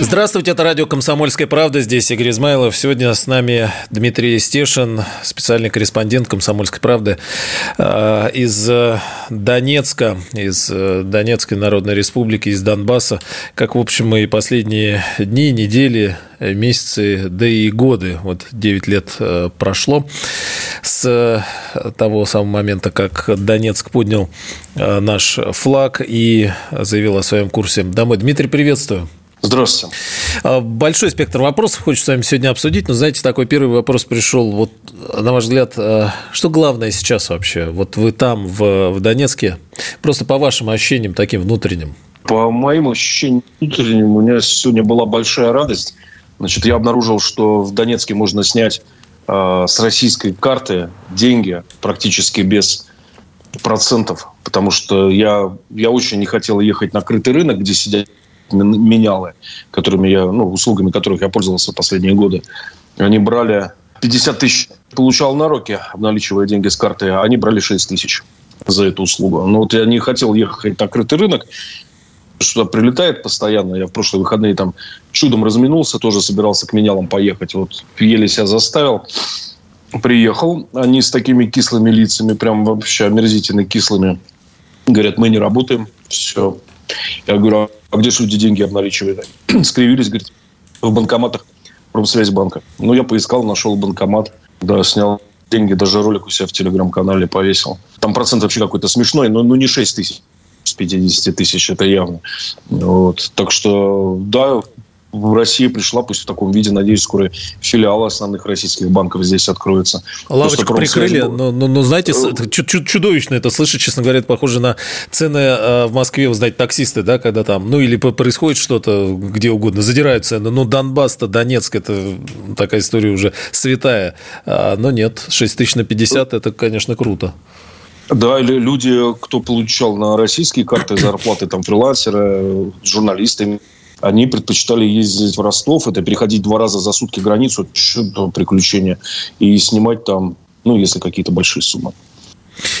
Здравствуйте, это радио «Комсомольская правда». Здесь Игорь Измайлов. Сегодня с нами Дмитрий Стешин, специальный корреспондент «Комсомольской правды» э, из э, Донецка, из э, Донецкой Народной Республики, из Донбасса. Как, в общем, и последние дни, недели, месяцы, да и годы. Вот 9 лет прошло с того самого момента, как Донецк поднял наш флаг и заявил о своем курсе домой. Дмитрий, приветствую. Здравствуйте. А, большой спектр вопросов хочется с вами сегодня обсудить. Но, знаете, такой первый вопрос пришел. Вот, на ваш взгляд, а, что главное сейчас вообще? Вот вы там, в, в Донецке, просто по вашим ощущениям, таким внутренним. По моим ощущениям внутренним, у меня сегодня была большая радость. Значит, я обнаружил, что в Донецке можно снять э, с российской карты деньги практически без процентов, потому что я, я очень не хотел ехать на крытый рынок, где сидят менялы, которыми я, ну, услугами которых я пользовался последние годы, они брали 50 тысяч, получал на руки, обналичивая деньги с карты, а они брали 6 тысяч за эту услугу. Но вот я не хотел ехать на открытый рынок, что прилетает постоянно. Я в прошлые выходные там чудом разминулся, тоже собирался к менялам поехать. Вот еле себя заставил. Приехал. Они с такими кислыми лицами, прям вообще омерзительно кислыми. Говорят, мы не работаем. Все. Я говорю, а где же люди деньги обналичивают? Скривились, говорит, в банкоматах Промсвязьбанка. Ну, я поискал, нашел банкомат, да, снял деньги, даже ролик у себя в телеграм-канале повесил. Там процент вообще какой-то смешной, но ну, не 6 тысяч с 50 тысяч, это явно. Вот. Так что, да, в России пришла, пусть в таком виде, надеюсь, скоро филиалы основных российских банков здесь откроются. Лавочку прикрыли, но, но, но знаете, э, чудовищно это слышать, честно говоря, это похоже на цены э, в Москве, вы знаете, таксисты, да, когда там, ну или происходит что-то где угодно, задирают цены, но Донбасс-то, Донецк, это такая история уже святая, а, но нет, 6 тысяч на 50, это, конечно, круто. Да, или люди, кто получал на российские карты зарплаты, там, фрилансеры, журналисты, они предпочитали ездить в Ростов, это переходить два раза за сутки границу, что приключения, и снимать там, ну, если какие-то большие суммы.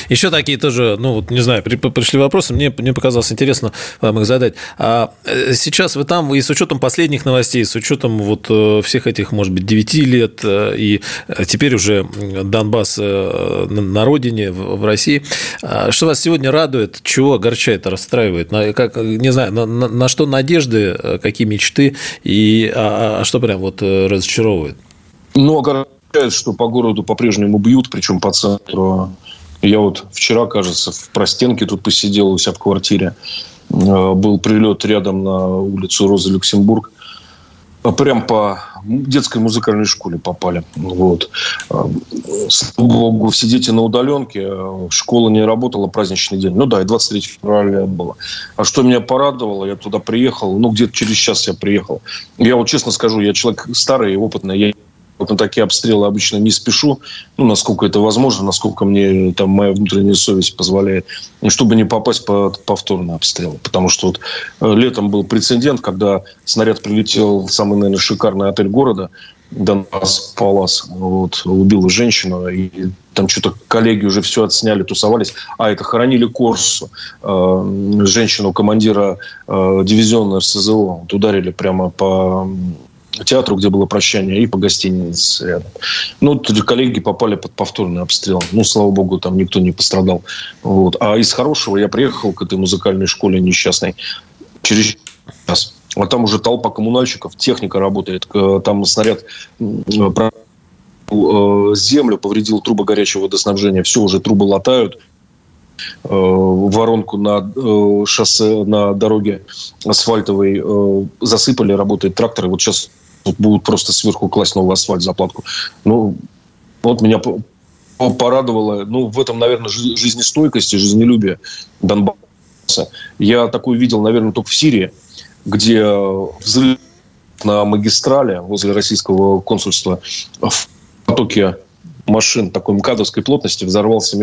Еще такие тоже, ну, вот, не знаю, пришли вопросы, мне, мне показалось интересно вам их задать. А э, сейчас вы там, и с учетом последних новостей, с учетом вот э, всех этих, может быть, 9 лет, э, и теперь уже Донбасс на родине, в России, а что вас сегодня радует, чего огорчает, расстраивает? На, как, не знаю, на, на, на что надежды, какие мечты, и, а, а что прям вот разочаровывает? Ну, огорчает, что по городу по-прежнему бьют, причем по центру я вот вчера, кажется, в простенке тут посидел у себя в квартире. Э, был прилет рядом на улицу Розы Люксембург. А прям по детской музыкальной школе попали. Вот. Э, слава богу, все дети на удаленке. Э, школа не работала, праздничный день. Ну да, и 23 февраля было. А что меня порадовало, я туда приехал, ну где-то через час я приехал. Я вот честно скажу, я человек старый и опытный. Я вот на такие обстрелы обычно не спешу, ну, насколько это возможно, насколько мне там моя внутренняя совесть позволяет, чтобы не попасть под повторный обстрел. Потому что вот э, летом был прецедент, когда снаряд прилетел в самый, наверное, шикарный отель города, Донбасс Палас, вот, убил женщину, и там что-то коллеги уже все отсняли, тусовались. А, это хоронили Корсу, э, женщину командира э, дивизиона РСЗО. Вот, ударили прямо по театру, где было прощание, и по гостинице. Ну, коллеги попали под повторный обстрел. Ну, слава богу, там никто не пострадал. Вот. А из хорошего я приехал к этой музыкальной школе несчастной через час. А там уже толпа коммунальщиков, техника работает. Там снаряд э, землю повредил трубы горячего водоснабжения. Все, уже трубы латают, э, воронку на э, шоссе, на дороге асфальтовой засыпали, работает трактор. И вот сейчас будут просто сверху класть новый асфальт, заплатку. Ну, вот меня порадовало, ну, в этом, наверное, жизнестойкости, жизнелюбие Донбасса. Я такое видел, наверное, только в Сирии, где взрыв на магистрале возле российского консульства в потоке машин такой МКАДовской плотности взорвался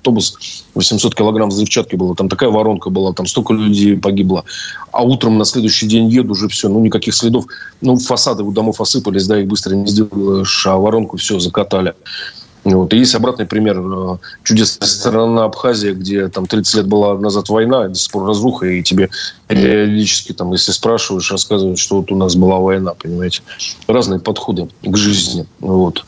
микроавтобус, 800 килограмм взрывчатки было, там такая воронка была, там столько людей погибло. А утром на следующий день еду, уже все, ну, никаких следов. Ну, фасады у домов осыпались, да, их быстро не сделаешь, а воронку все закатали. Вот. И есть обратный пример. Э, чудесная страна Абхазия, где там 30 лет была назад война, до сих пор разруха, и тебе периодически, там, если спрашиваешь, рассказывают, что вот у нас была война, понимаете. Разные подходы к жизни. Вот.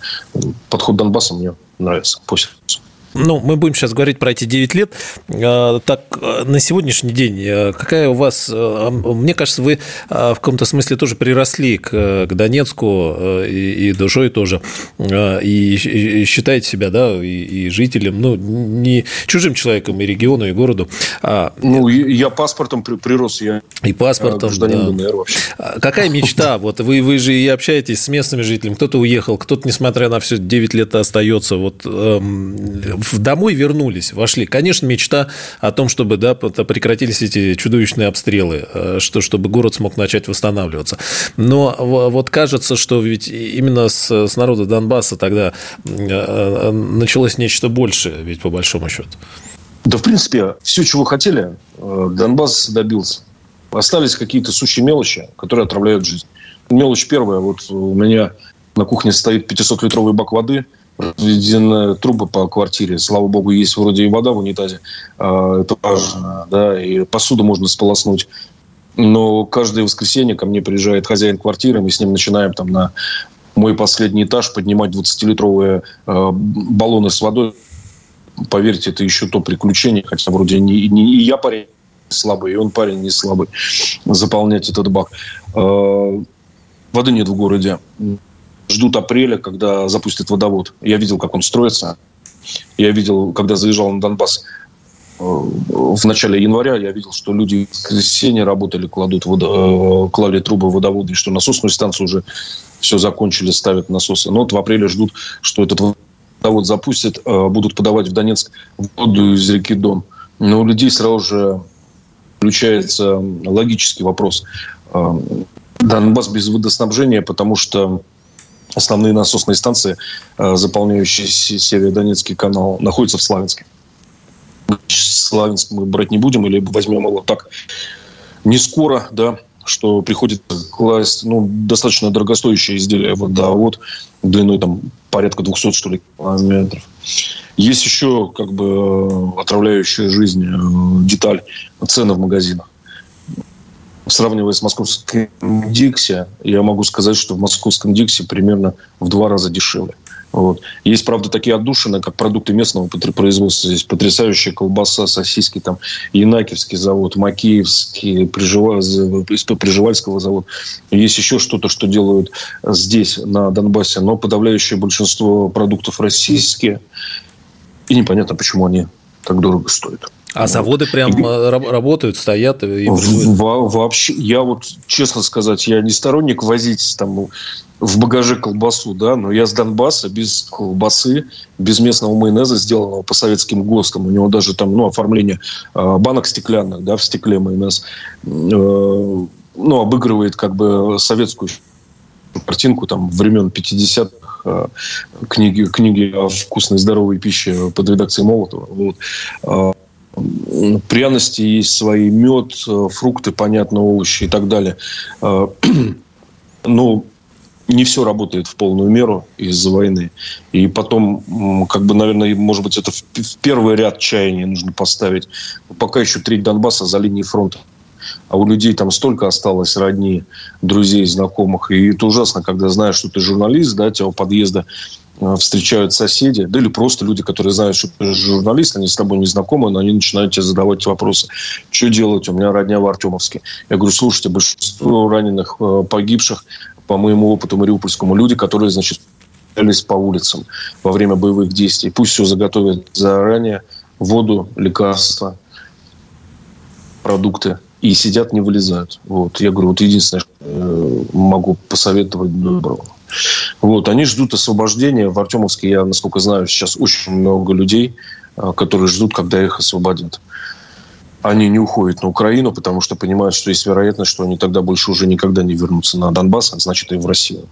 Подход Донбасса мне нравится сердцу ну, мы будем сейчас говорить про эти 9 лет. А, так, а, на сегодняшний день, а, какая у вас... Мне кажется, вы в каком-то смысле тоже приросли к, к Донецку и, и душой тоже. И, и считаете себя, да, и, и жителем, ну, не чужим человеком и региону, и городу. А, ну, я паспортом прирос, я и паспортом, гражданин да. ДНР вообще. Какая мечта? Вот вы, вы же и общаетесь с местными жителями. Кто-то уехал, кто-то, несмотря на все, 9 лет остается. Вот эм, домой вернулись, вошли. Конечно, мечта о том, чтобы да, прекратились эти чудовищные обстрелы, э, что, чтобы город смог начать восстанавливаться. Но вот кажется, что ведь именно с, с народа Донбасса тогда э, э, началось нечто большее, ведь по большому счету. Да, в принципе, все, чего хотели, Донбасс добился. Остались какие-то сущие мелочи, которые отравляют жизнь. Мелочь первая. Вот у меня на кухне стоит 500-литровый бак воды – разведены трубы по квартире. Слава богу, есть вроде и вода в унитазе. А, это важно, да, и посуду можно сполоснуть. Но каждое воскресенье ко мне приезжает хозяин квартиры, мы с ним начинаем там на мой последний этаж поднимать 20-литровые э, баллоны с водой. Поверьте, это еще то приключение, хотя вроде не, не и я парень слабый, и он парень не слабый, заполнять этот бак. Э, воды нет в городе ждут апреля, когда запустят водовод. Я видел, как он строится. Я видел, когда заезжал на Донбасс э, в начале января, я видел, что люди в воскресенье работали, кладут водо, э, клали трубы водовода, и что насосную станцию уже все закончили, ставят насосы. Но вот в апреле ждут, что этот водовод запустят, э, будут подавать в Донецк воду из реки Дон. Но у людей сразу же включается логический вопрос. Донбасс без водоснабжения, потому что основные насосные станции, э, заполняющие Северодонецкий канал, находятся в Славянске. Славянск мы брать не будем или возьмем его так не скоро, да, что приходит класть ну, достаточно дорогостоящее изделие водовод длиной там порядка 200, что ли, километров. Есть еще как бы отравляющая жизнь э, деталь цены в магазинах сравнивая с московским Дикси, я могу сказать, что в московском Дикси примерно в два раза дешевле. Вот. Есть, правда, такие отдушины, как продукты местного производства. Здесь потрясающая колбаса, сосиски, там, Янакиевский завод, Макеевский, из Приживальского завода. Есть еще что-то, что делают здесь, на Донбассе, но подавляющее большинство продуктов российские. И непонятно, почему они так дорого стоят. А заводы прям и... Э, работают, стоят? И... Во вообще, я вот, честно сказать, я не сторонник возить там в багаже колбасу, да, но я с Донбасса без колбасы, без местного майонеза, сделанного по советским ГОСТам. У него даже там, ну, оформление э, банок стеклянных, да, в стекле майонез, э, ну, обыгрывает как бы советскую картинку там времен 50-х, э, книги, книги о вкусной здоровой пище под редакцией Молотова. Вот. Пряности есть свои, мед, э, фрукты, понятно, овощи и так далее. Э, Но ну, не все работает в полную меру из-за войны. И потом, как бы, наверное, может быть, это в первый ряд чаяния нужно поставить. Пока еще треть Донбасса за линией фронта. А у людей там столько осталось родни, друзей, знакомых. И это ужасно, когда знаешь, что ты журналист, да, тебя у подъезда встречают соседи, да или просто люди, которые знают, что ты журналист, они с тобой не знакомы, но они начинают тебе задавать вопросы. Что делать? У меня родня в Артемовске. Я говорю, слушайте, большинство раненых, э, погибших, по моему опыту мариупольскому, люди, которые, значит, по улицам во время боевых действий. Пусть все заготовят заранее, воду, лекарства, продукты. И сидят, не вылезают. Вот. Я говорю, вот единственное, что э, могу посоветовать доброго. Вот, они ждут освобождения. В Артемовске, я, насколько знаю, сейчас очень много людей, а, которые ждут, когда их освободят. они не уходят на Украину, потому что понимают, что есть вероятность, что они тогда больше уже никогда не вернутся на Донбасс, а значит и в Россию.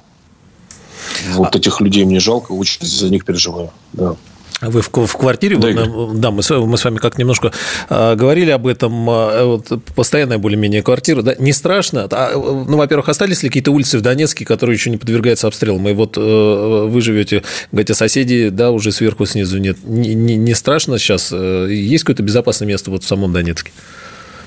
Вот а... этих людей мне жалко, очень за них переживаю. Да. Вы в, в квартире? Да, вот, да мы, с, мы с вами как немножко э, говорили об этом. Э, вот, постоянная более-менее квартира. Да? Не страшно? А, ну, во-первых, остались ли какие-то улицы в Донецке, которые еще не подвергаются обстрелам? И вот э, вы живете, говорите, соседи, да, уже сверху, снизу нет. Не, не, не страшно сейчас? Э, есть какое-то безопасное место вот в самом Донецке?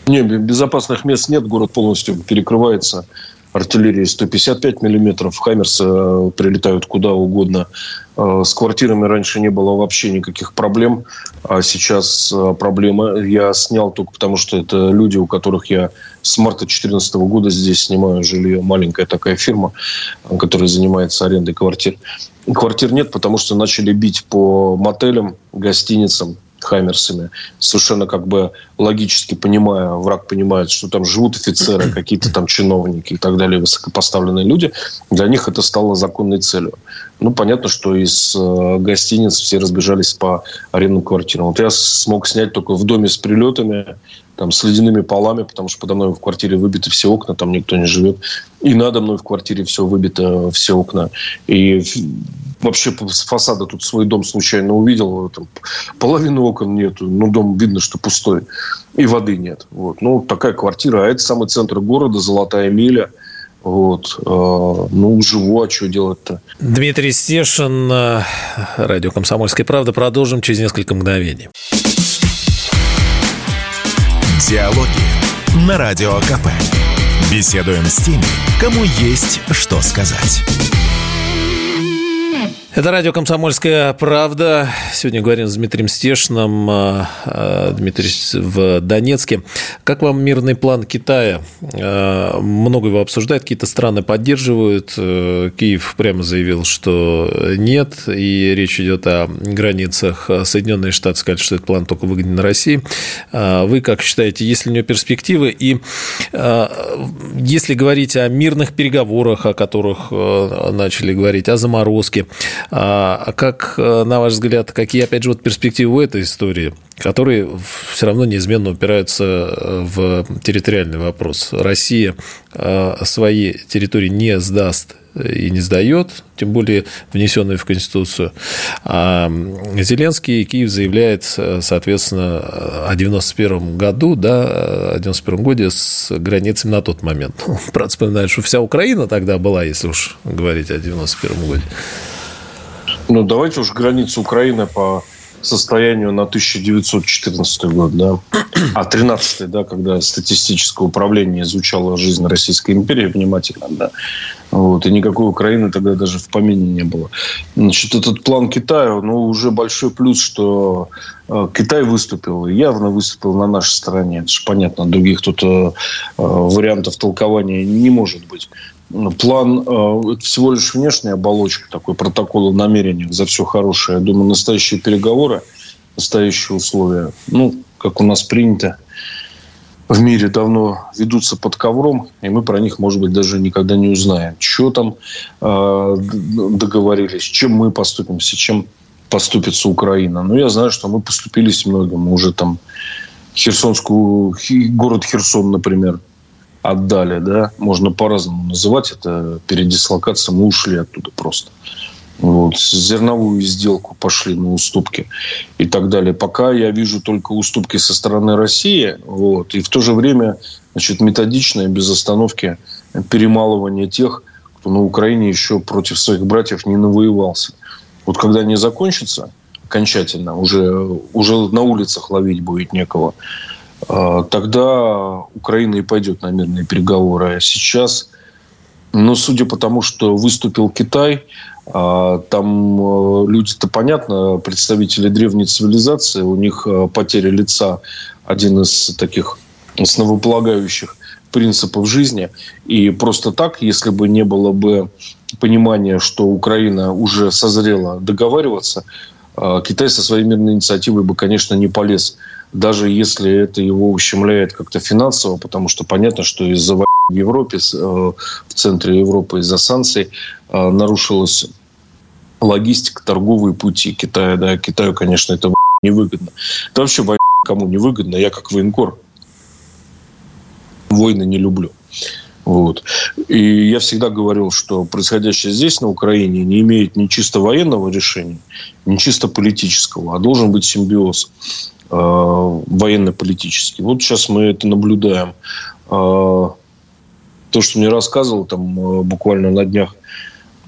Не, безопасных мест нет. Город полностью перекрывается артиллерии 155 миллиметров, Хаммерсы э, прилетают куда угодно. Э, с квартирами раньше не было вообще никаких проблем, а сейчас э, проблемы. Я снял только потому, что это люди, у которых я с марта 2014 года здесь снимаю жилье. Маленькая такая фирма, которая занимается арендой квартир. Квартир нет, потому что начали бить по мотелям, гостиницам, Хаммерсами, совершенно как бы логически понимая, враг понимает, что там живут офицеры, какие-то там чиновники и так далее, высокопоставленные люди, для них это стало законной целью. Ну, понятно, что из э, гостиниц все разбежались по арендным квартирам. Вот я смог снять только в доме с прилетами, там, с ледяными полами, потому что подо мной в квартире выбиты все окна, там никто не живет. И надо мной в квартире все выбито, все окна. И вообще с фасада тут свой дом случайно увидел, там половины окон нету, но дом видно, что пустой, и воды нет. Вот. Ну, такая квартира, а это самый центр города, Золотая миля. Вот. Э, ну, живу, а что делать-то? Дмитрий Стешин, э, радио «Комсомольская правда». Продолжим через несколько мгновений. Диалоги на Радио КП. Беседуем с теми, кому есть что сказать. Это радио «Комсомольская правда». Сегодня говорим с Дмитрием Стешным. А, а, Дмитрий в Донецке. Как вам мирный план Китая? А, много его обсуждают, какие-то страны поддерживают. Э, Киев прямо заявил, что нет. И речь идет о границах. Соединенные Штаты сказали, что этот план только выгоден России. Вы как считаете, есть ли у него перспективы? И если говорить о мирных переговорах, о которых э, начали говорить, о заморозке – а, а как, э, на ваш взгляд, какие, опять же, вот перспективы у этой истории, которые все равно неизменно упираются э, в территориальный вопрос? Россия э, свои территории не сдаст и не сдает, тем более внесенные в Конституцию. А Зеленский и Киев заявляет, соответственно, о 91 году, да, о 91 году с границами на тот момент. Правда, вспоминаю, что вся Украина тогда была, если уж говорить о 91 году. Ну, давайте уж границу Украины по состоянию на 1914 год, да, а 13 да, когда статистическое управление изучало жизнь Российской империи внимательно, да, вот, и никакой Украины тогда даже в помине не было. Значит, этот план Китая, ну, уже большой плюс, что э, Китай выступил, явно выступил на нашей стороне. Это же понятно, других тут э, э вариантов толкования не может быть план э, всего лишь внешняя оболочка, такой протокол о за все хорошее. Я думаю, настоящие переговоры, настоящие условия, ну, как у нас принято, в мире давно ведутся под ковром, и мы про них, может быть, даже никогда не узнаем. Что там э, договорились, чем мы поступимся, чем поступится Украина. Ну, я знаю, что мы поступились многим. Мы уже там Херсонскую, город Херсон, например, отдали, да, можно по-разному называть это передислокация, мы ушли оттуда просто. Вот, зерновую сделку пошли на уступки и так далее. Пока я вижу только уступки со стороны России, вот, и в то же время значит, методичное, без остановки перемалывание тех, кто на Украине еще против своих братьев не навоевался. Вот когда не закончится окончательно, уже, уже на улицах ловить будет некого, тогда Украина и пойдет на мирные переговоры. А сейчас, ну, судя по тому, что выступил Китай, а, там э, люди-то, понятно, представители древней цивилизации, у них потеря лица один из таких основополагающих принципов жизни. И просто так, если бы не было бы понимания, что Украина уже созрела договариваться, а, Китай со своей мирной инициативой бы, конечно, не полез даже если это его ущемляет как-то финансово, потому что понятно, что из-за войны в Европе, э, в центре Европы из-за санкций э, нарушилась логистика, торговые пути Китая. Да, Китаю, конечно, это невыгодно. Это вообще война кому не выгодно. Я как военкор войны не люблю. Вот. И я всегда говорил, что происходящее здесь, на Украине, не имеет ни чисто военного решения, ни чисто политического, а должен быть симбиоз военно-политический. Вот сейчас мы это наблюдаем. Э, то, что мне рассказывал там э, буквально на днях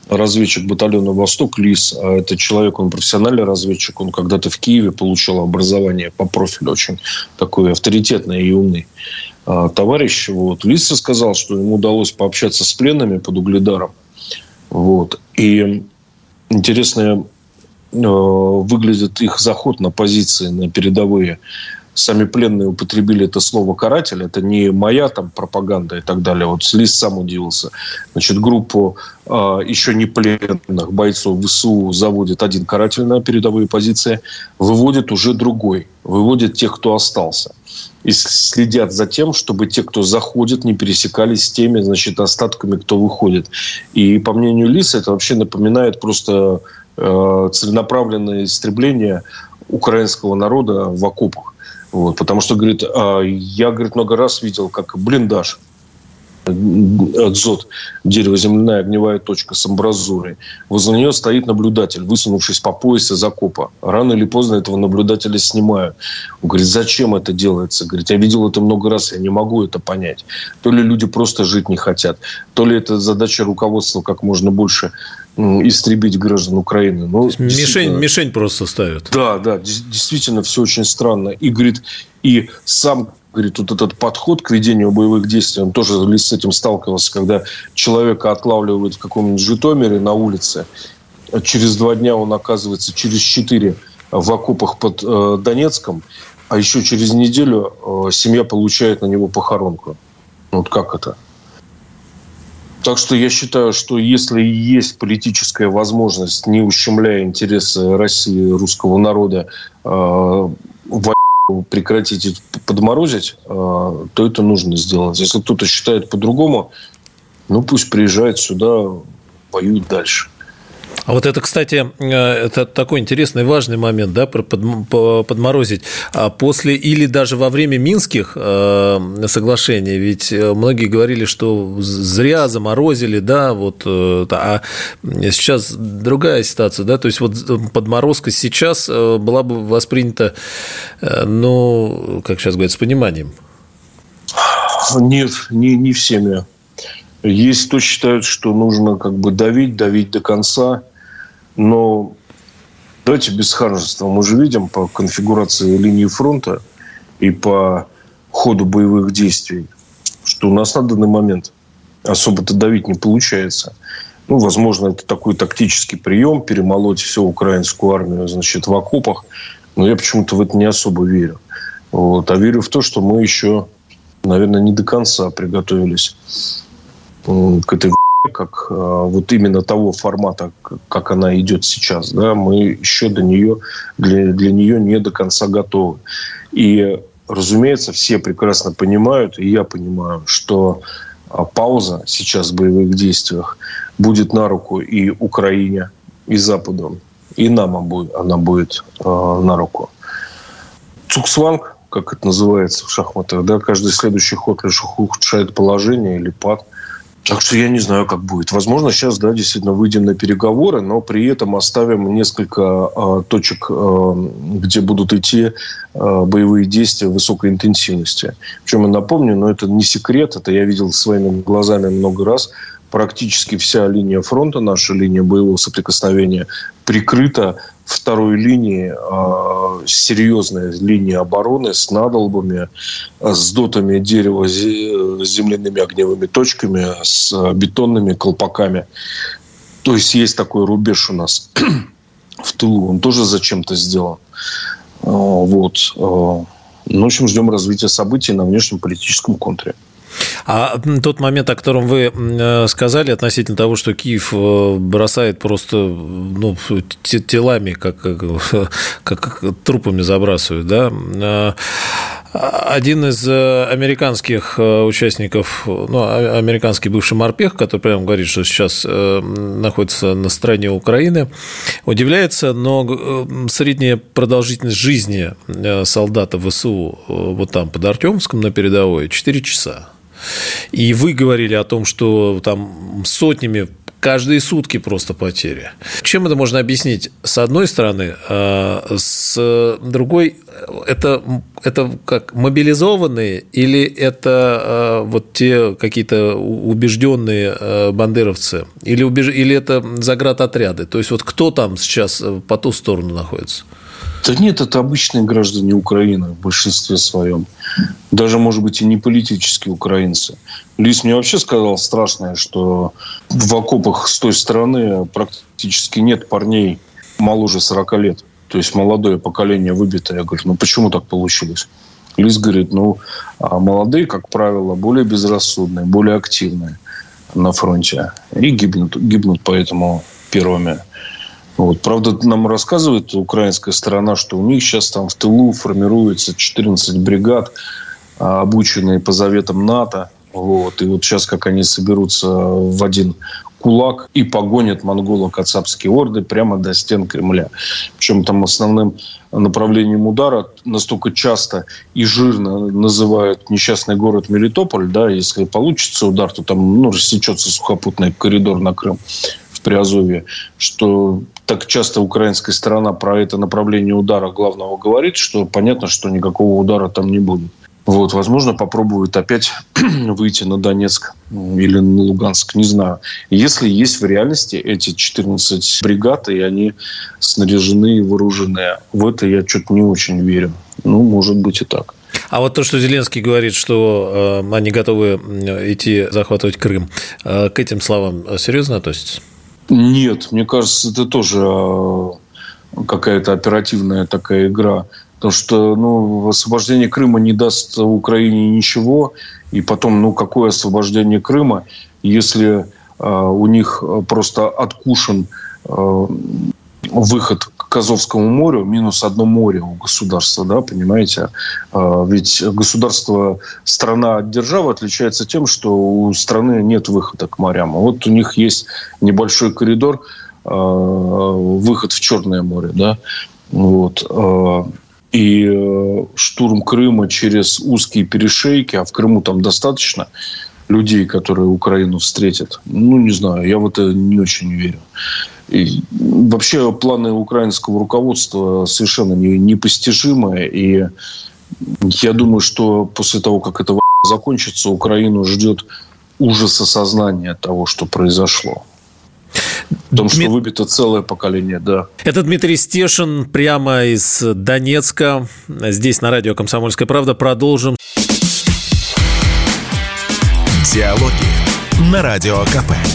разведчик батальона «Восток» Лис. А это человек, он профессиональный разведчик. Он когда-то в Киеве получил образование по профилю очень такой авторитетный и умный а, товарищ. Вот. Лис рассказал, что ему удалось пообщаться с пленными под Угледаром. Вот. И интересно э, выглядит их заход на позиции, на передовые сами пленные употребили это слово «каратель». Это не моя там пропаганда и так далее. Вот Лис сам удивился. Значит, группу э, еще не пленных бойцов ВСУ заводит один каратель на передовые позиции, выводит уже другой. Выводит тех, кто остался. И следят за тем, чтобы те, кто заходит, не пересекались с теми, значит, остатками, кто выходит. И по мнению Лиса, это вообще напоминает просто э, целенаправленное истребление украинского народа в окопах. Вот, потому что, говорит, а, я, говорит, много раз видел, как блиндаж Дзот, дерево земляная огневая точка с амбразурой. Возле нее стоит наблюдатель, высунувшись по пояс из окопа. Рано или поздно этого наблюдателя снимают. Он говорит, зачем это делается? Говорит, я видел это много раз, я не могу это понять. То ли люди просто жить не хотят, то ли это задача руководства как можно больше истребить граждан Украины. Ну, мишень, мишень просто ставят. Да, да, действительно все очень странно. И, говорит, и сам говорит, вот этот подход к ведению боевых действий, он тоже с этим сталкивался, когда человека отлавливают в каком-нибудь Житомире на улице, а через два дня он оказывается через четыре в окопах под э, Донецком, а еще через неделю э, семья получает на него похоронку. Вот как это? Так что я считаю, что если есть политическая возможность, не ущемляя интересы России, русского народа, э, прекратить подморозить, э, то это нужно сделать. Если кто-то считает по-другому, ну пусть приезжает сюда, воюет дальше. А вот это, кстати, э, это такой интересный, важный момент, да, подморозить. А после или даже во время Минских э, соглашений, ведь э, многие говорили, что зря заморозили, да, вот, а сейчас другая ситуация, да, то есть вот подморозка сейчас была бы воспринята, ну, как сейчас говорят, с пониманием. Нет, не, не всеми. Есть кто считают, что нужно как бы давить, давить до конца – но давайте без ханжества. Мы же видим по конфигурации линии фронта и по ходу боевых действий, что у нас на данный момент особо-то давить не получается. Ну, возможно, это такой тактический прием, перемолоть всю украинскую армию, значит, в окопах. Но я почему-то в это не особо верю. Вот. А верю в то, что мы еще, наверное, не до конца приготовились к этой как э, вот именно того формата, как она идет сейчас, да, мы еще до нее, для, для нее не до конца готовы. И, разумеется, все прекрасно понимают, и я понимаю, что а, пауза сейчас в боевых действиях будет на руку и Украине, и Западу, и нам она будет э, на руку. Цуксванг, как это называется в шахматах, да, каждый следующий ход лишь ухудшает положение или пад – так что я не знаю, как будет. Возможно, сейчас, да, действительно выйдем на переговоры, но при этом оставим несколько э, точек, э, где будут идти э, боевые действия высокой интенсивности. Причем я напомню, но это не секрет, это я видел своими глазами много раз. Практически вся линия фронта, наша линия боевого соприкосновения, прикрыта второй линии, э, серьезная линия обороны с надолбами, а, с дотами дерева, с земляными огневыми точками, с бетонными колпаками. То есть есть такой рубеж у нас в тылу. Он тоже зачем-то сделан. Вот. Ну, в общем, ждем развития событий на внешнем политическом контуре. А тот момент, о котором вы э, сказали относительно того, что Киев э, бросает просто ну, телами, как, как, как трупами забрасывают, да, э, один из американских участников, ну, а, американский бывший морпех, который прямо говорит, что сейчас находится на стороне Украины, удивляется, но средняя продолжительность жизни солдата ВСУ вот там, под Артемском на передовой, 4 часа. И вы говорили о том, что там сотнями каждые сутки просто потери. Чем это можно объяснить? С одной стороны, а, с другой, это, это как мобилизованные или это а, вот те какие-то убежденные а, бандеровцы? Или, убеж... или это заградотряды? То есть вот кто там сейчас по ту сторону находится? Да нет, это обычные граждане Украины в большинстве своем. Даже, может быть, и не политические украинцы. Лис мне вообще сказал страшное, что в окопах с той стороны практически нет парней моложе 40 лет. То есть молодое поколение выбито. Я говорю, ну почему так получилось? Лис говорит, ну, а молодые, как правило, более безрассудные, более активные на фронте. И гибнут, гибнут поэтому первыми. Вот. Правда, нам рассказывает украинская сторона, что у них сейчас там в тылу формируется 14 бригад, а, обученные по заветам НАТО. Вот. И вот сейчас, как они соберутся в один кулак и погонят монголо-кацапские орды прямо до стен Кремля. Причем там основным направлением удара настолько часто и жирно называют несчастный город Мелитополь, да, если получится удар, то там ну, рассечется сухопутный коридор на Крым в Приазовье, что так часто украинская сторона про это направление удара главного говорит, что понятно, что никакого удара там не будет. Вот, возможно, попробуют опять выйти на Донецк или на Луганск, не знаю. Если есть в реальности эти 14 бригад, и они снаряжены и вооружены, в это я что-то не очень верю. Ну, может быть и так. А вот то, что Зеленский говорит, что э, они готовы идти захватывать Крым, э, к этим словам серьезно относитесь? Нет, мне кажется, это тоже а, какая-то оперативная такая игра. Потому что ну, освобождение Крыма не даст Украине ничего. И потом, ну, какое освобождение Крыма, если э, у них просто откушен э, выход к Азовскому морю минус одно море у государства, да, понимаете? А, ведь государство, страна от державы отличается тем, что у страны нет выхода к морям. А вот у них есть небольшой коридор, а, выход в Черное море, да, вот. И э, штурм Крыма через узкие перешейки, а в Крыму там достаточно людей, которые Украину встретят. Ну, не знаю, я в это не очень верю. И вообще планы украинского руководства совершенно не, непостижимые. И я думаю, что после того, как это закончится, Украину ждет ужас осознания того, что произошло. В том, что выбито целое поколение, да. Это Дмитрий Стешин прямо из Донецка. Здесь на радио «Комсомольская правда» продолжим. Диалоги на Радио КП.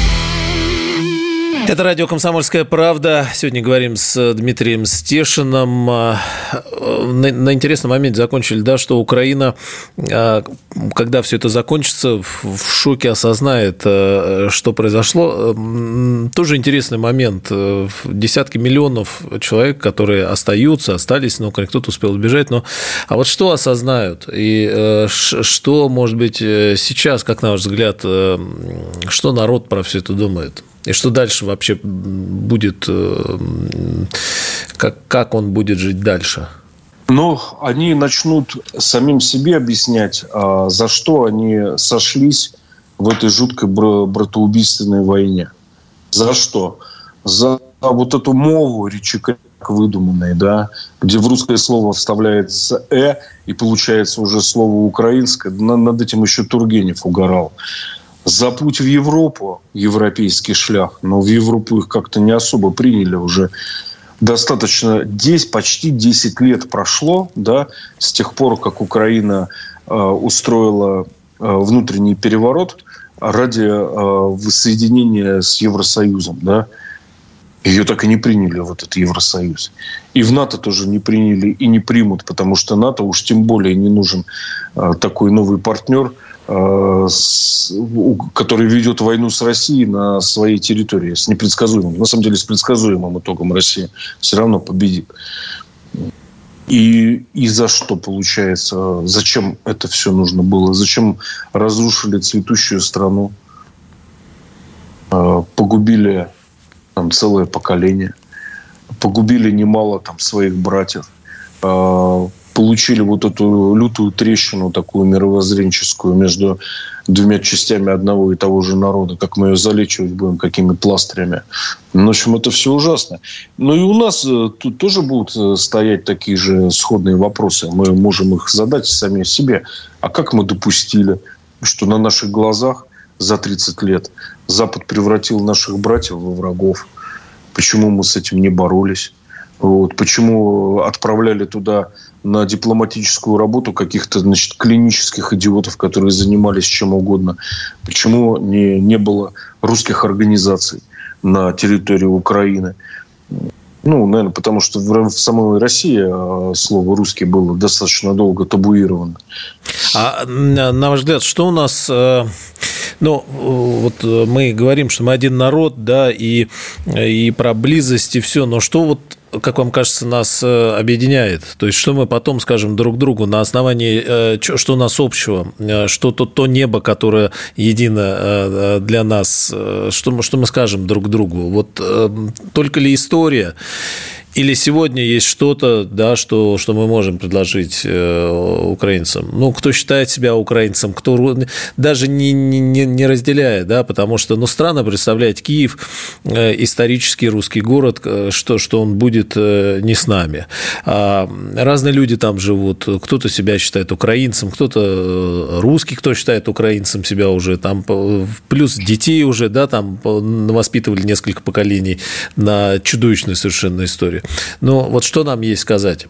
Это радио «Комсомольская правда». Сегодня говорим с Дмитрием Стешиным. А, на, на интересном моменте закончили, да, что Украина, а, когда все это закончится, в шоке осознает, а, что произошло. Тоже интересный момент. Десятки миллионов человек, которые остаются, остались, но кто-то успел убежать. Но, а вот что осознают? И что, может быть, сейчас, как на ваш взгляд, что народ про все это думает? И что дальше вообще будет, э, как, как он будет жить дальше? Ну, они начнут самим себе объяснять, а за что они сошлись в этой жуткой братоубийственной войне. За что? За вот эту мову речи выдуманной, да, где в русское слово вставляется «э», и получается уже слово украинское. Над этим еще Тургенев угорал за путь в Европу, европейский шлях, но в Европу их как-то не особо приняли уже. Достаточно, 10, почти 10 лет прошло, да, с тех пор, как Украина э, устроила э, внутренний переворот ради э, воссоединения с Евросоюзом, да, ее так и не приняли в этот Евросоюз. И в НАТО тоже не приняли и не примут, потому что НАТО уж тем более не нужен э, такой новый партнер – который ведет войну с Россией на своей территории, с непредсказуемым, на самом деле с предсказуемым итогом Россия все равно победит. И, и за что получается? Зачем это все нужно было? Зачем разрушили цветущую страну? Э, погубили там целое поколение. Погубили немало там своих братьев. Получили вот эту лютую трещину, такую мировоззренческую между двумя частями одного и того же народа, как мы ее залечивать будем, какими пластырями. Ну, в общем, это все ужасно. Ну и у нас э, тут тоже будут э, стоять такие же сходные вопросы. Мы можем их задать сами себе. А как мы допустили, что на наших глазах за 30 лет Запад превратил наших братьев во врагов? Почему мы с этим не боролись? Вот. Почему отправляли туда на дипломатическую работу каких-то значит, клинических идиотов, которые занимались чем угодно? Почему не, не было русских организаций на территории Украины? Ну, наверное, потому что в, в самой России а, слово «русский» было достаточно долго табуировано. А на ваш взгляд, что у нас... Э, ну, вот мы говорим, что мы один народ, да, и, и про близость, и все, но что вот как вам кажется, нас э, объединяет? То есть, что мы потом скажем друг другу на основании, э, что у нас общего, э, что то, то небо, которое едино для нас, что мы, что мы скажем друг другу? Вот только ли история или сегодня есть что-то, да, что, что мы можем предложить э, украинцам? Ну, кто считает себя украинцем, кто даже не, не, не разделяет, да, потому что, ну, странно представлять Киев, э, исторический русский город, э, что, что он будет не с нами. А разные люди там живут, кто-то себя считает украинцем, кто-то русский, кто считает украинцем себя уже, там, плюс детей уже, да, там воспитывали несколько поколений на чудовищную совершенно историю. Но вот что нам есть сказать?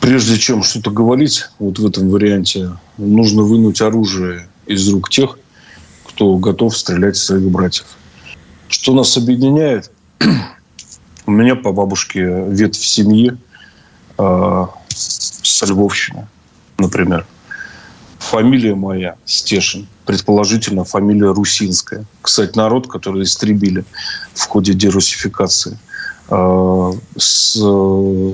Прежде чем что-то говорить вот в этом варианте, нужно вынуть оружие из рук тех, кто готов стрелять в своих братьев. Что нас объединяет? У меня по бабушке ветвь семьи э, со Львовщины, например. Фамилия моя Стешин, предположительно фамилия Русинская. Кстати, народ, который истребили в ходе дерусификации – с э,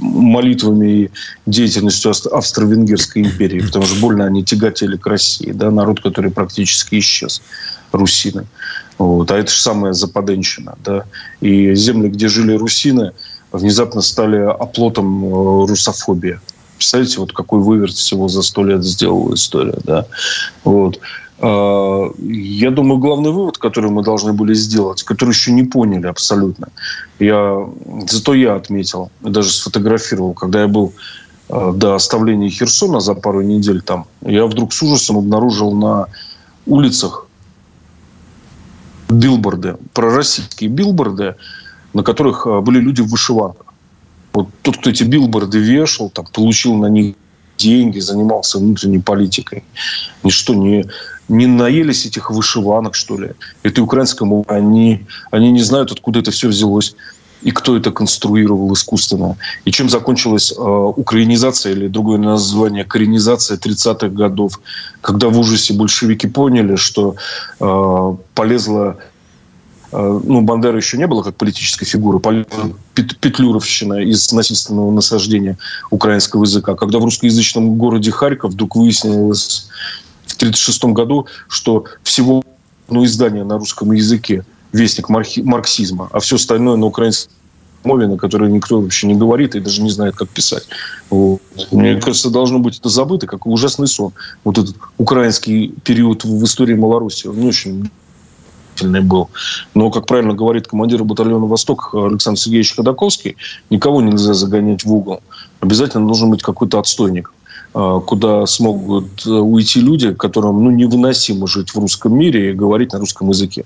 молитвами и деятельностью Австро-Венгерской империи, потому что больно они тяготели к России, да, народ, который практически исчез, русины. Вот. А это же самая западенщина. Да? И земли, где жили русины, внезапно стали оплотом э, русофобии. Представляете, вот какой выверт всего за сто лет сделала история. Да? Вот. А, я думаю, главный вывод, который мы должны были сделать, который еще не поняли абсолютно, я, зато я отметил, даже сфотографировал, когда я был а, до оставления Херсона за пару недель там, я вдруг с ужасом обнаружил на улицах билборды, пророссийские билборды, на которых а, были люди в вышиванках. Вот тот, кто эти билборды вешал, там, получил на них деньги, занимался внутренней политикой. Ничто не не наелись этих вышиванок, что ли, этой украинской мовы. Они, они не знают, откуда это все взялось и кто это конструировал искусственно. И чем закончилась э, украинизация или другое название коренизация 30-х годов, когда в ужасе большевики поняли, что э, полезла э, ну, Бандера еще не было как политической фигуры, петлюровщина из насильственного насаждения украинского языка. Когда в русскоязычном городе Харьков вдруг выяснилось, 1936 году, что всего одно издание на русском языке «Вестник марксизма», а все остальное на украинском мове, на которой никто вообще не говорит и даже не знает, как писать. Вот. Мне кажется, должно быть это забыто, как ужасный сон. Вот этот украинский период в истории Малороссии, он не очень был. Но, как правильно говорит командир батальона «Восток» Александр Сергеевич Ходаковский, никого нельзя загонять в угол. Обязательно должен быть какой-то отстойник. А, куда смогут э, уйти люди, которым ну, невыносимо жить в русском мире и говорить на русском языке.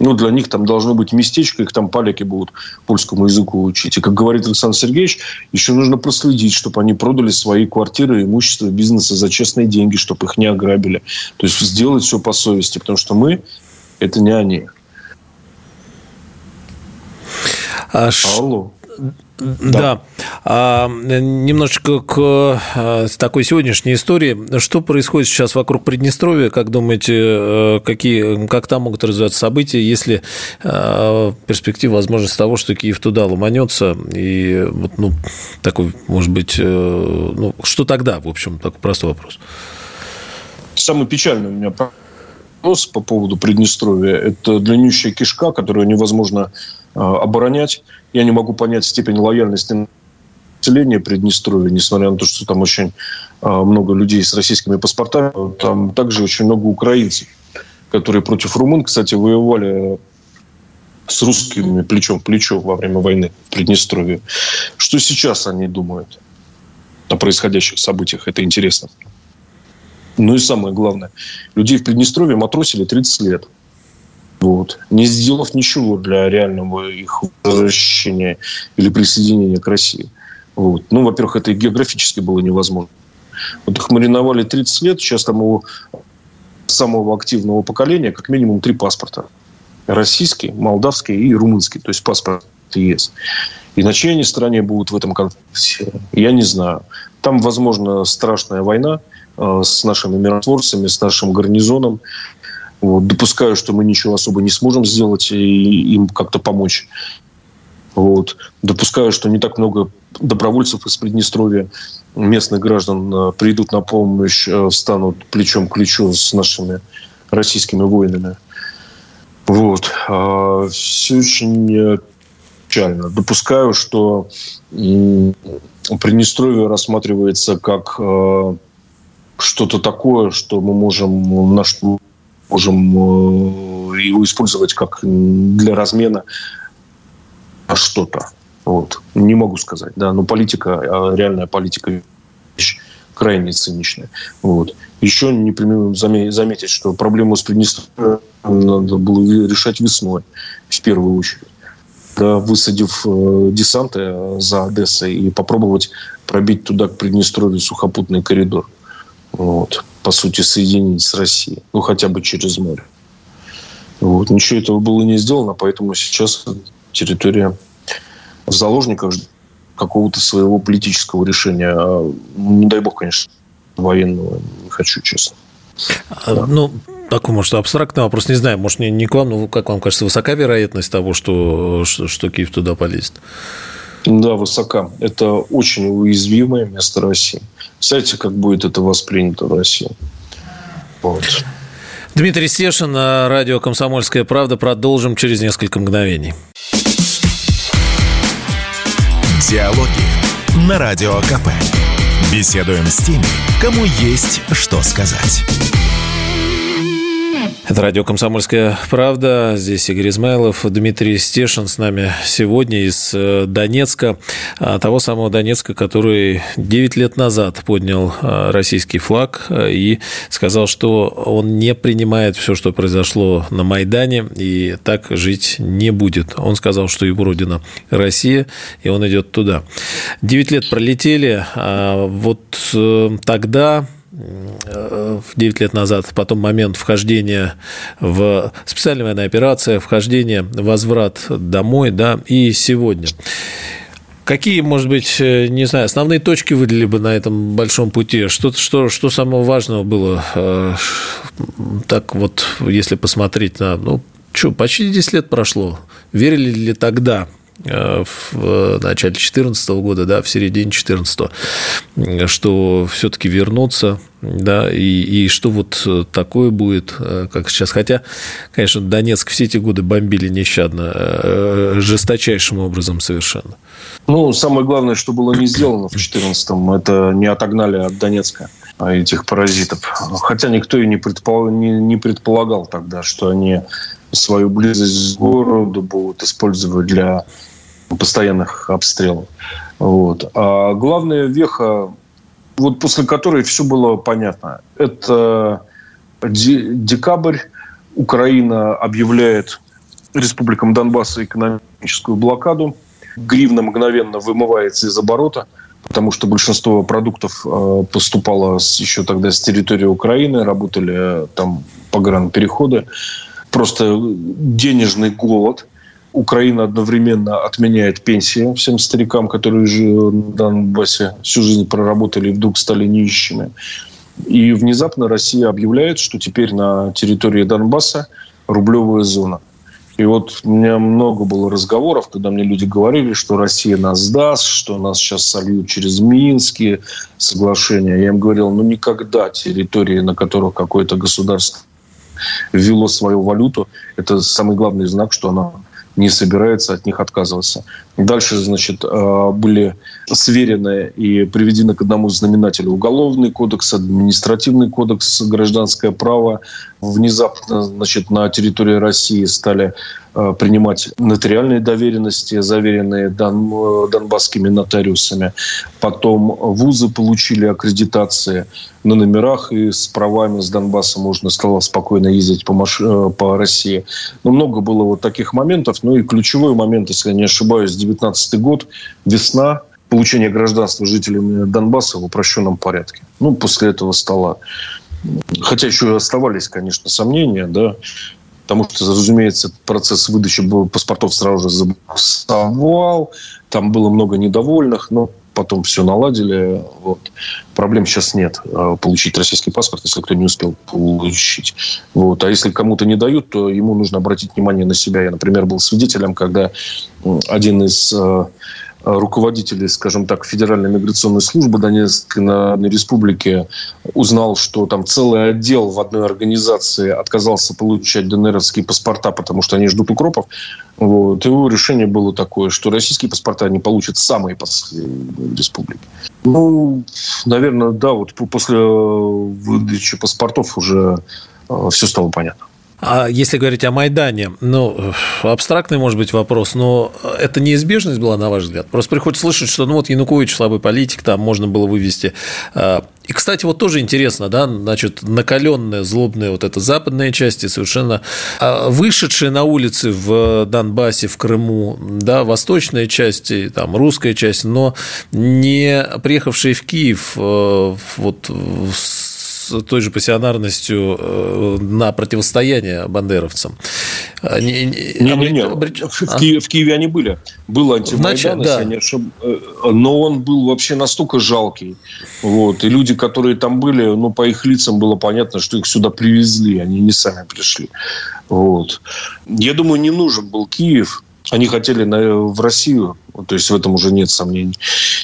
Ну, для них там должно быть местечко, их там поляки будут польскому языку учить. И, как говорит Александр Сергеевич, еще нужно проследить, чтобы они продали свои квартиры, имущество, бизнесы за честные деньги, чтобы их не ограбили. То есть сделать все по совести, потому что мы – это не они. А Алло. Да. да. А, немножечко к а, такой сегодняшней истории. Что происходит сейчас вокруг Приднестровья? Как думаете, э, какие, как там могут развиваться события, если а, перспектива возможность того, что Киев туда ломанется? И вот, ну, такой, может быть, э, ну, что тогда, в общем, такой простой вопрос. Самый печальный у меня вопрос по поводу Приднестровья. Это длиннющая кишка, которую невозможно оборонять. Я не могу понять степень лояльности населения Приднестровья, несмотря на то, что там очень а, много людей с российскими паспортами, там также очень много украинцев, которые против румын, кстати, воевали с русскими плечом к плечу во время войны в Приднестровье. Что сейчас они думают о происходящих событиях? Это интересно. Ну и самое главное, людей в Приднестровье матросили 30 лет. Вот. Не сделав ничего для реального их возвращения или присоединения к России. Вот. Ну, во-первых, это и географически было невозможно. Вот их мариновали 30 лет, сейчас там у самого активного поколения как минимум три паспорта. Российский, молдавский и румынский. То есть паспорт ЕС. И на чьей они стороне будут в этом конфликте, я не знаю. Там, возможно, страшная война э, с нашими миротворцами, с нашим гарнизоном. Вот. Допускаю, что мы ничего особо не сможем сделать и им как-то помочь. Вот. Допускаю, что не так много добровольцев из Приднестровья, местных граждан э, придут на помощь, э, встанут плечом к плечу с нашими российскими воинами. Вот. А, все очень печально. Допускаю, что Приднестровье рассматривается как э, что-то такое, что мы можем, наш, можем его использовать как для размена что-то. Вот. Не могу сказать, да, но политика, а реальная политика вещь крайне циничная. Вот. Еще не приму заметить, что проблему с Приднестровьем надо было решать весной, в первую очередь. Да, высадив э, десанты за Одессой и попробовать пробить туда к Приднестровью сухопутный коридор. Вот. По сути, соединить с Россией. Ну, хотя бы через море. Вот. Ничего этого было не сделано, поэтому сейчас территория в заложниках какого-то своего политического решения. А, не дай бог, конечно, военного не хочу, честно. А, да. Ну, такой, может, абстрактный вопрос, не знаю, может, не, не к вам, но, как вам кажется, высока вероятность того, что, что, что Киев туда полезет? Да, высока. Это очень уязвимое место России. Кстати, как будет это воспринято в России. Вот. Дмитрий Стешин, радио «Комсомольская правда». Продолжим через несколько мгновений. Диалоги на Радио КП. Беседуем с теми, кому есть что сказать. Это радио «Комсомольская правда». Здесь Игорь Измайлов, Дмитрий Стешин с нами сегодня из э, Донецка. А, того самого Донецка, который 9 лет назад поднял а, российский флаг а, и сказал, что он не принимает все, что произошло на Майдане, и так жить не будет. Он сказал, что его родина Россия, и он идет туда. 9 лет пролетели, а вот э, тогда 9 лет назад, потом момент вхождения в специальная военная операция, вхождение, возврат домой, да, и сегодня. Какие, может быть, э, не знаю, основные точки выделили бы на этом большом пути? Что, что, что самого важного было? Э, так вот, если посмотреть на... Ну, что, почти 10 лет прошло. Верили ли тогда Э, в начале 2014 года, да, в середине 2014, что все-таки вернуться, да, и, и что вот такое будет, э, как сейчас. Хотя, конечно, Донецк все эти годы бомбили нещадно, э, жесточайшим образом совершенно. Ну, самое главное, что было не сделано в 2014-м, это не отогнали от Донецка этих паразитов. Хотя никто и не предполагал, не, не предполагал тогда, что они свою близость к городу будут использовать для постоянных обстрелов. Вот. А главная веха, вот после которой все было понятно, это декабрь. Украина объявляет республикам Донбасса экономическую блокаду. Гривна мгновенно вымывается из оборота, потому что большинство продуктов э, поступало еще тогда с территории Украины, работали э, там погранпереходы. Просто денежный голод – Украина одновременно отменяет пенсии всем старикам, которые жили на Донбассе, всю жизнь проработали и вдруг стали нищими. И внезапно Россия объявляет, что теперь на территории Донбасса рублевая зона. И вот у меня много было разговоров, когда мне люди говорили, что Россия нас сдаст, что нас сейчас сольют через Минские соглашения. Я им говорил, ну никогда территории, на которых какое-то государство ввело свою валюту, это самый главный знак, что она не собирается от них отказываться. Дальше, значит, э, были сверены и приведены к одному знаменателю Уголовный кодекс, Административный кодекс, Гражданское право. Внезапно, значит, на территории России стали Э, принимать нотариальные доверенности, заверенные дон, э, донбасскими нотариусами. Потом вузы получили аккредитации на номерах, и с правами с Донбасса можно стало спокойно ездить по, маш... Э, по России. Но много было вот таких моментов. Ну и ключевой момент, если я не ошибаюсь, 19 год, весна, получение гражданства жителями Донбасса в упрощенном порядке. Ну, после этого стало Хотя еще оставались, конечно, сомнения, да, потому что, разумеется, процесс выдачи паспортов сразу же забуксовал, там было много недовольных, но потом все наладили. Вот. Проблем сейчас нет а, получить российский паспорт, если кто не успел получить. Вот. А если кому-то не дают, то ему нужно обратить внимание на себя. Я, например, был свидетелем, когда один из а, руководитель, скажем так, Федеральной миграционной службы Донецкой Народной Республики узнал, что там целый отдел в одной организации отказался получать ДНРовские паспорта, потому что они ждут укропов, вот. Его решение было такое, что российские паспорта они получат самые последние республики. Ну, наверное, да, вот после выдачи паспортов уже э, все стало понятно. А если говорить о Майдане, ну, абстрактный, может быть, вопрос, но это неизбежность была, на ваш взгляд? Просто приходится слышать, что, ну, вот Янукович слабый политик, там можно было вывести. А, и, кстати, вот тоже интересно, да, значит, накаленная, злобная вот эта западная часть и совершенно а, вышедшая на улицы в Донбассе, в Крыму, да, восточная часть, там, русская часть, но не приехавшие в Киев э, той же пассионарностью э, на противостояние бандеровцам. Не, не, не, не. Обреч... В, а? Киеве, в Киеве они были. Был антимайдан, да. не ошиб... Э, но он был вообще настолько жалкий. Вот. И люди, которые там были, ну, по их лицам было понятно, что их сюда привезли, они не сами пришли. Вот. Я думаю, не нужен был Киев. Они хотели в Россию, то есть в этом уже нет сомнений,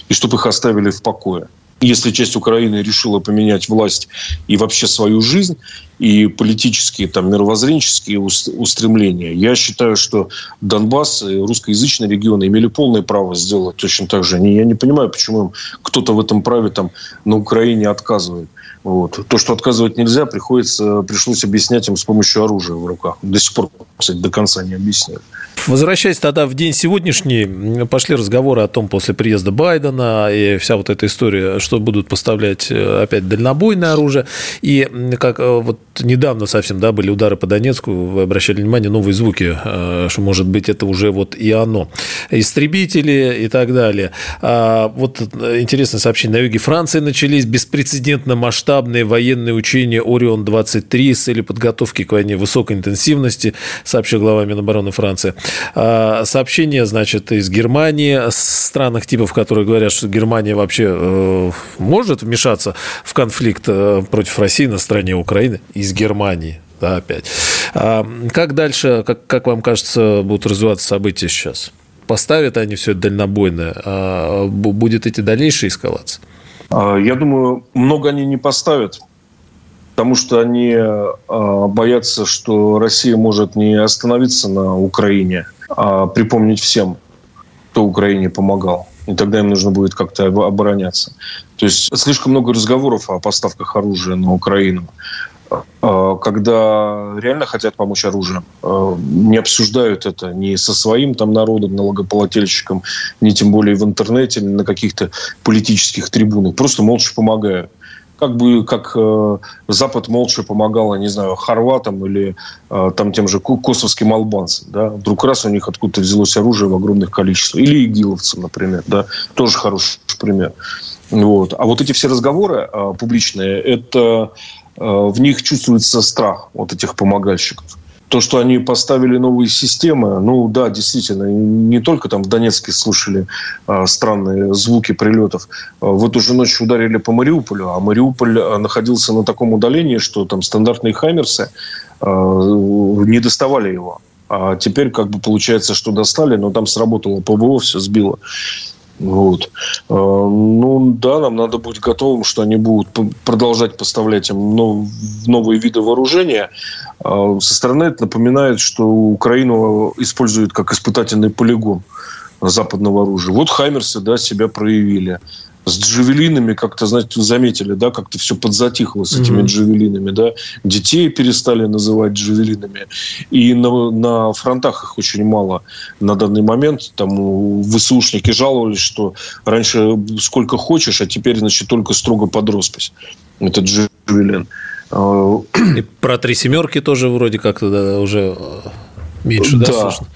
и чтобы их оставили в покое если часть Украины решила поменять власть и вообще свою жизнь, и политические, там, мировоззренческие устремления, я считаю, что Донбасс и русскоязычные регионы имели полное право сделать точно так же. Я не понимаю, почему кто-то в этом праве там на Украине отказывает. Вот. То, что отказывать нельзя, приходится, пришлось объяснять им с помощью оружия в руках. До сих пор, кстати, до конца не объясняют. Возвращаясь тогда в день сегодняшний, пошли разговоры о том, после приезда Байдена и вся вот эта история, что будут поставлять э, опять дальнобойное оружие. И как э, вот недавно совсем, да, были удары по Донецку, вы обращали внимание, новые звуки, э, что, может быть, это уже вот и оно. Истребители и так далее. А вот интересное сообщение. На юге Франции начались беспрецедентно масштабные военные учения «Орион-23» с целью подготовки к войне высокой интенсивности, сообщил глава Минобороны Франции. А, сообщение, значит, из Германии, странных типов, которые говорят, что Германия вообще э, может вмешаться в конфликт э, против России на стороне Украины из Германии. Да, опять. А как дальше, как, как вам кажется, будут развиваться события сейчас? Поставят они все это дальнобойное? А будет идти дальнейшая эскалация? Я думаю, много они не поставят потому что они э, боятся, что Россия может не остановиться на Украине, а припомнить всем, кто Украине помогал. И тогда им нужно будет как-то обороняться. То есть слишком много разговоров о поставках оружия на Украину. А, когда реально хотят помочь оружием, а, не обсуждают это ни со своим там народом, налогоплательщиком, ни тем более в интернете, ни на каких-то политических трибунах. Просто молча помогают как бы как э, Запад молча помогал, не знаю, хорватам или э, там тем же косовским албанцам, да, вдруг раз у них откуда-то взялось оружие в огромных количествах, или игиловцам, например, да, тоже хороший пример. Вот. А вот эти все разговоры э, публичные, это э, в них чувствуется страх вот этих помогальщиков. То, что они поставили новые системы, ну да, действительно, не только там в Донецке слышали а, странные звуки прилетов. А, в эту же ночь ударили по Мариуполю, а Мариуполь а, находился на таком удалении, что там стандартные «Хаймерсы» а, не доставали его. А теперь как бы получается, что достали, но там сработало ПВО, все сбило. Вот. А, ну да, нам надо быть готовым, что они будут продолжать поставлять им новые виды вооружения. А, со стороны это напоминает, что Украину используют как испытательный полигон западного оружия. Вот Хаймерсы да, себя проявили с джавелинами как-то, знаете, заметили, да, как-то все подзатихло с этими mm-hmm. джавелинами, да. Детей перестали называть джавелинами. И на, на фронтах их очень мало на данный момент. Там ВСУшники жаловались, что раньше сколько хочешь, а теперь, значит, только строго под роспись. Это джавелин. И про три семерки тоже вроде как-то да, уже меньше, да, да слышно?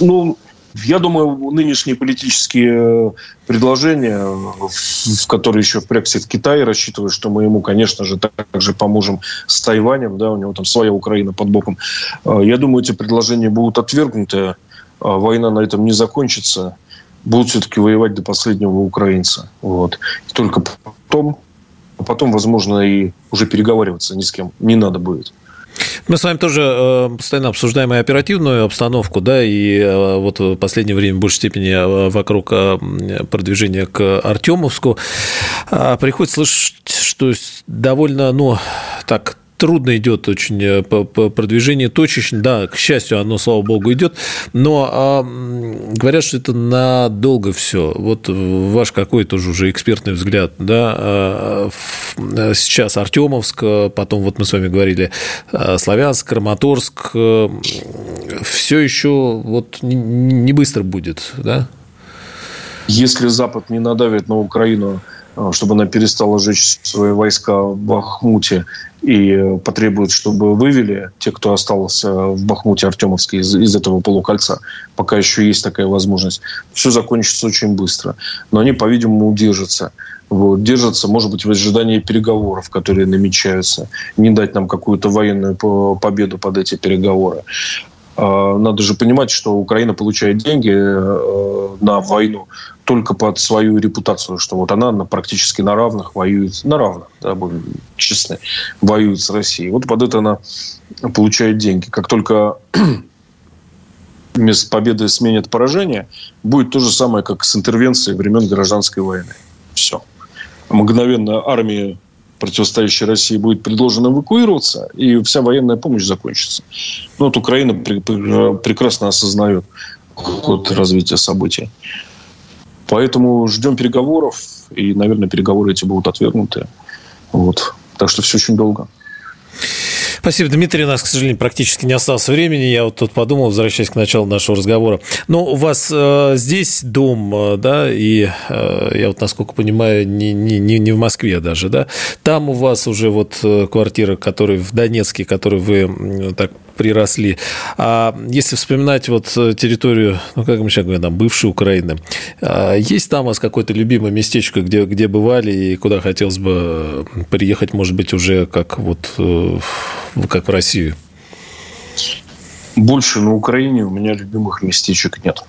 Ну, я думаю, нынешние политические предложения, в которые еще в Китай, рассчитывая, что мы ему, конечно же, также поможем с Тайванем, да, у него там своя Украина под боком. А, я думаю, эти предложения будут отвергнуты, война на этом не закончится, будут все-таки воевать до последнего украинца. Вот. И только потом, а потом, возможно, и уже переговариваться ни с кем не надо будет. Мы с вами тоже э, постоянно обсуждаем и оперативную обстановку, да, и э, вот в последнее время в большей степени э, вокруг продвижения к Артемовску. А приходится слышать, что довольно, ну, так трудно идет очень э, продвижению точечно. Да, к счастью, оно, слава богу, идет. Но а, говорят, что это надолго все. Вот ваш какой тоже уже экспертный взгляд. Да? А, сейчас Артемовск, потом вот мы с вами говорили а, Славянск, Краматорск. Э, все еще вот не быстро будет, да? Если Запад не надавит на Украину Э, чтобы она перестала жечь свои войска в Бахмуте и потребует, чтобы вывели те, кто остался в Бахмуте Артемовской из, из этого полукольца, пока еще есть такая возможность, все закончится очень быстро. Но они, по-видимому, удержатся. Вот, держатся, может быть, в ожидании переговоров, которые намечаются, не дать нам какую-то военную победу под эти переговоры. А, надо же понимать, что Украина получает деньги э, на войну только под свою репутацию, что вот она практически на равных воюет, на равных, да, будем честны, воюет с Россией. Вот под это она получает деньги. Как только вместо победы сменят поражение, будет то же самое, как с интервенцией времен гражданской войны. Все. Мгновенно армия противостоящей России будет предложено эвакуироваться, и вся военная помощь закончится. Ну, вот Украина прекрасно осознает ход развития событий. Поэтому ждем переговоров, и, наверное, переговоры эти будут отвергнуты. Вот. Так что все очень долго. Спасибо, Дмитрий. У нас, к сожалению, практически не осталось времени. Я вот тут подумал, возвращаясь к началу нашего разговора. Но у вас э, здесь дом, э, да, и э, я вот, насколько понимаю, не, не, не в Москве даже, да. Там у вас уже вот э, квартира, которая в Донецке, которую вы так приросли. А если вспоминать вот э, территорию, ну, как мы сейчас говорим, там, бывшей Украины, а есть там у вас какое-то любимое местечко, где, где бывали и куда хотелось бы приехать, может быть, уже как вот э, как в Россию? Больше на Украине у меня любимых местечек нет.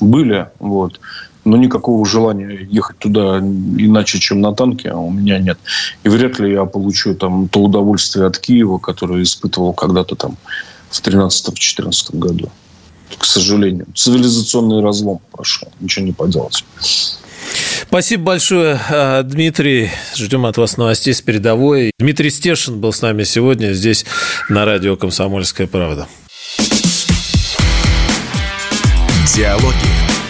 Были, вот но никакого желания ехать туда иначе, чем на танке, у меня нет. И вряд ли я получу там то удовольствие от Киева, которое испытывал когда-то там в 13-14 году. К сожалению. Цивилизационный разлом прошел. Ничего не поделать. Спасибо большое, а, Дмитрий. Ждем от вас новостей с передовой. Дмитрий Стешин был с нами сегодня здесь на радио «Комсомольская правда». Диалоги